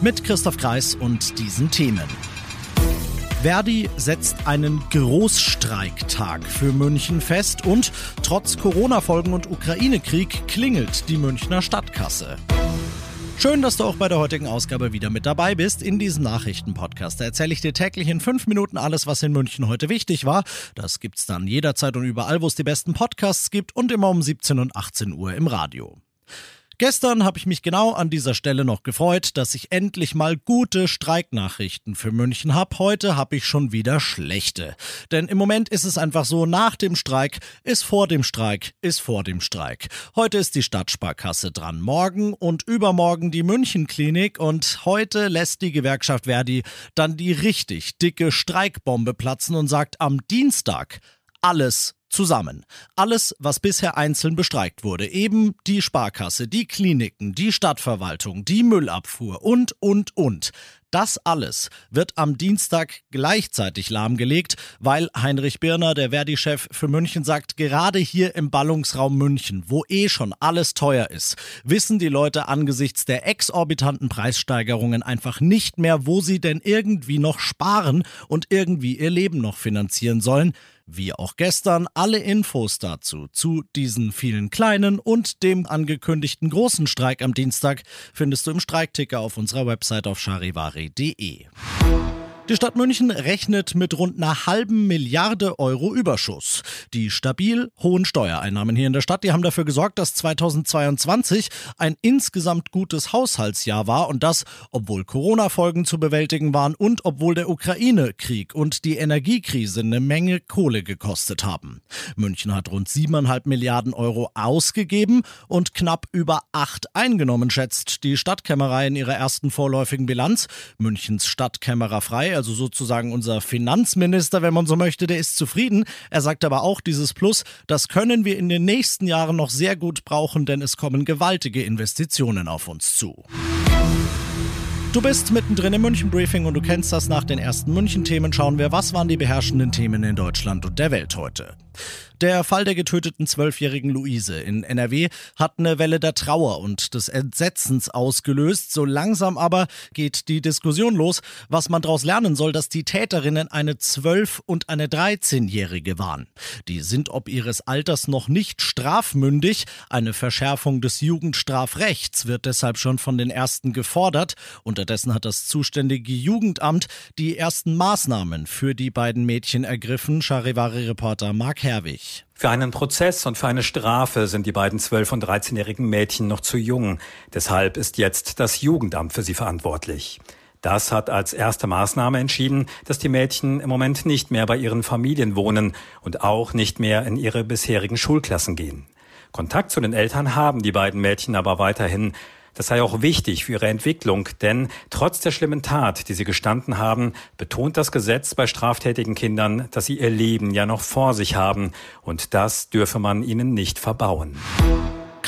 Mit Christoph Kreis und diesen Themen. Verdi setzt einen Großstreiktag für München fest und trotz Corona-Folgen und Ukraine-Krieg klingelt die Münchner Stadtkasse. Schön, dass du auch bei der heutigen Ausgabe wieder mit dabei bist. In diesem Nachrichtenpodcast Da erzähle ich dir täglich in fünf Minuten alles, was in München heute wichtig war. Das gibt's dann jederzeit und überall, wo es die besten Podcasts gibt und immer um 17 und 18 Uhr im Radio. Gestern habe ich mich genau an dieser Stelle noch gefreut, dass ich endlich mal gute Streiknachrichten für München habe. Heute habe ich schon wieder schlechte. Denn im Moment ist es einfach so, nach dem Streik ist vor dem Streik ist vor dem Streik. Heute ist die Stadtsparkasse dran, morgen und übermorgen die Münchenklinik und heute lässt die Gewerkschaft Verdi dann die richtig dicke Streikbombe platzen und sagt am Dienstag alles zusammen. Alles, was bisher einzeln bestreikt wurde, eben die Sparkasse, die Kliniken, die Stadtverwaltung, die Müllabfuhr und, und, und. Das alles wird am Dienstag gleichzeitig lahmgelegt, weil Heinrich Birner, der Verdi-Chef für München, sagt, gerade hier im Ballungsraum München, wo eh schon alles teuer ist, wissen die Leute angesichts der exorbitanten Preissteigerungen einfach nicht mehr, wo sie denn irgendwie noch sparen und irgendwie ihr Leben noch finanzieren sollen. Wie auch gestern, alle Infos dazu, zu diesen vielen kleinen und dem angekündigten großen Streik am Dienstag, findest du im Streikticker auf unserer Website auf charivari.de. Die Stadt München rechnet mit rund einer halben Milliarde Euro Überschuss. Die stabil hohen Steuereinnahmen hier in der Stadt, die haben dafür gesorgt, dass 2022 ein insgesamt gutes Haushaltsjahr war und das, obwohl Corona-Folgen zu bewältigen waren und obwohl der Ukraine-Krieg und die Energiekrise eine Menge Kohle gekostet haben. München hat rund siebeneinhalb Milliarden Euro ausgegeben und knapp über acht eingenommen, schätzt die Stadtkämmerei in ihrer ersten vorläufigen Bilanz. Münchens Stadtkämmerer frei also sozusagen unser Finanzminister, wenn man so möchte, der ist zufrieden. Er sagt aber auch, dieses Plus, das können wir in den nächsten Jahren noch sehr gut brauchen, denn es kommen gewaltige Investitionen auf uns zu. Du bist mittendrin im München Briefing und du kennst das nach den ersten München Themen. Schauen wir, was waren die beherrschenden Themen in Deutschland und der Welt heute. Der Fall der getöteten zwölfjährigen Luise in NRW hat eine Welle der Trauer und des Entsetzens ausgelöst. So langsam aber geht die Diskussion los, was man daraus lernen soll, dass die Täterinnen eine zwölf und eine 13-Jährige waren. Die sind ob ihres Alters noch nicht strafmündig. Eine Verschärfung des Jugendstrafrechts wird deshalb schon von den ersten gefordert. Unterdessen hat das zuständige Jugendamt die ersten Maßnahmen für die beiden Mädchen ergriffen. Charivari-Reporter Mark Herwig. Für einen Prozess und für eine Strafe sind die beiden 12- und 13-jährigen Mädchen noch zu jung. Deshalb ist jetzt das Jugendamt für sie verantwortlich. Das hat als erste Maßnahme entschieden, dass die Mädchen im Moment nicht mehr bei ihren Familien wohnen und auch nicht mehr in ihre bisherigen Schulklassen gehen. Kontakt zu den Eltern haben die beiden Mädchen aber weiterhin. Das sei auch wichtig für ihre Entwicklung, denn trotz der schlimmen Tat, die sie gestanden haben, betont das Gesetz bei straftätigen Kindern, dass sie ihr Leben ja noch vor sich haben und das dürfe man ihnen nicht verbauen.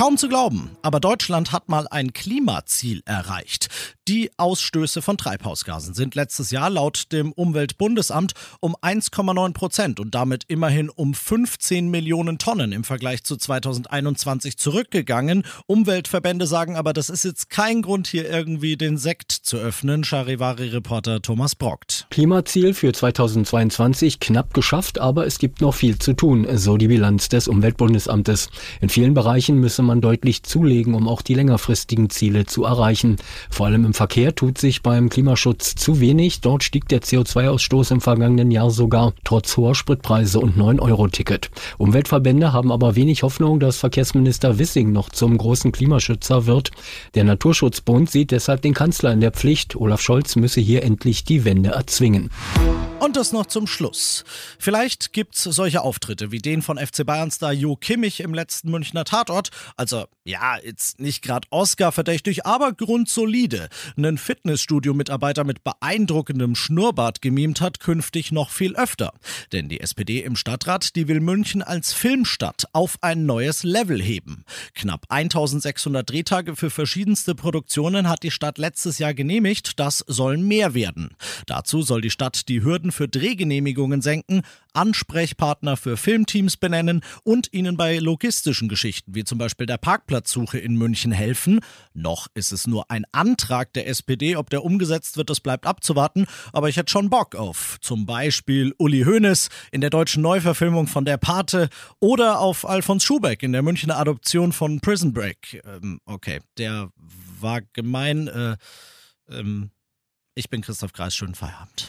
Kaum zu glauben, aber Deutschland hat mal ein Klimaziel erreicht. Die Ausstöße von Treibhausgasen sind letztes Jahr laut dem Umweltbundesamt um 1,9 Prozent und damit immerhin um 15 Millionen Tonnen im Vergleich zu 2021 zurückgegangen. Umweltverbände sagen aber, das ist jetzt kein Grund, hier irgendwie den Sekt zu öffnen. Charivari-Reporter Thomas Brockt. Klimaziel für 2022 knapp geschafft, aber es gibt noch viel zu tun, so die Bilanz des Umweltbundesamtes. In vielen Bereichen müsse man deutlich zulegen, um auch die längerfristigen Ziele zu erreichen. Vor allem im Verkehr tut sich beim Klimaschutz zu wenig. Dort stieg der CO2-Ausstoß im vergangenen Jahr sogar trotz hoher Spritpreise und 9-Euro-Ticket. Umweltverbände haben aber wenig Hoffnung, dass Verkehrsminister Wissing noch zum großen Klimaschützer wird. Der Naturschutzbund sieht deshalb den Kanzler in der Pflicht. Olaf Scholz müsse hier endlich die Wende erzwingen. Und das noch zum Schluss. Vielleicht gibt's solche Auftritte wie den von FC Bayern-Star Jo Kimmich im letzten Münchner Tatort. Also, ja, jetzt nicht gerade Oscar-verdächtig, aber grundsolide. Einen Fitnessstudio-Mitarbeiter mit beeindruckendem Schnurrbart gemimt hat, künftig noch viel öfter. Denn die SPD im Stadtrat, die will München als Filmstadt auf ein neues Level heben. Knapp 1600 Drehtage für verschiedenste Produktionen hat die Stadt letztes Jahr genehmigt. Das sollen mehr werden. Dazu soll die Stadt die Hürden Kosten für Drehgenehmigungen senken, Ansprechpartner für Filmteams benennen und ihnen bei logistischen Geschichten wie zum Beispiel der Parkplatzsuche in München helfen. Noch ist es nur ein Antrag der SPD, ob der umgesetzt wird, das bleibt abzuwarten, aber ich hätte schon Bock auf zum Beispiel Uli Hoeneß in der deutschen Neuverfilmung von Der Pate oder auf Alfons Schubeck in der Münchner Adoption von Prison Break. Ähm, okay, der war gemein. Äh, ähm, ich bin Christoph Kreis, schönen Feierabend.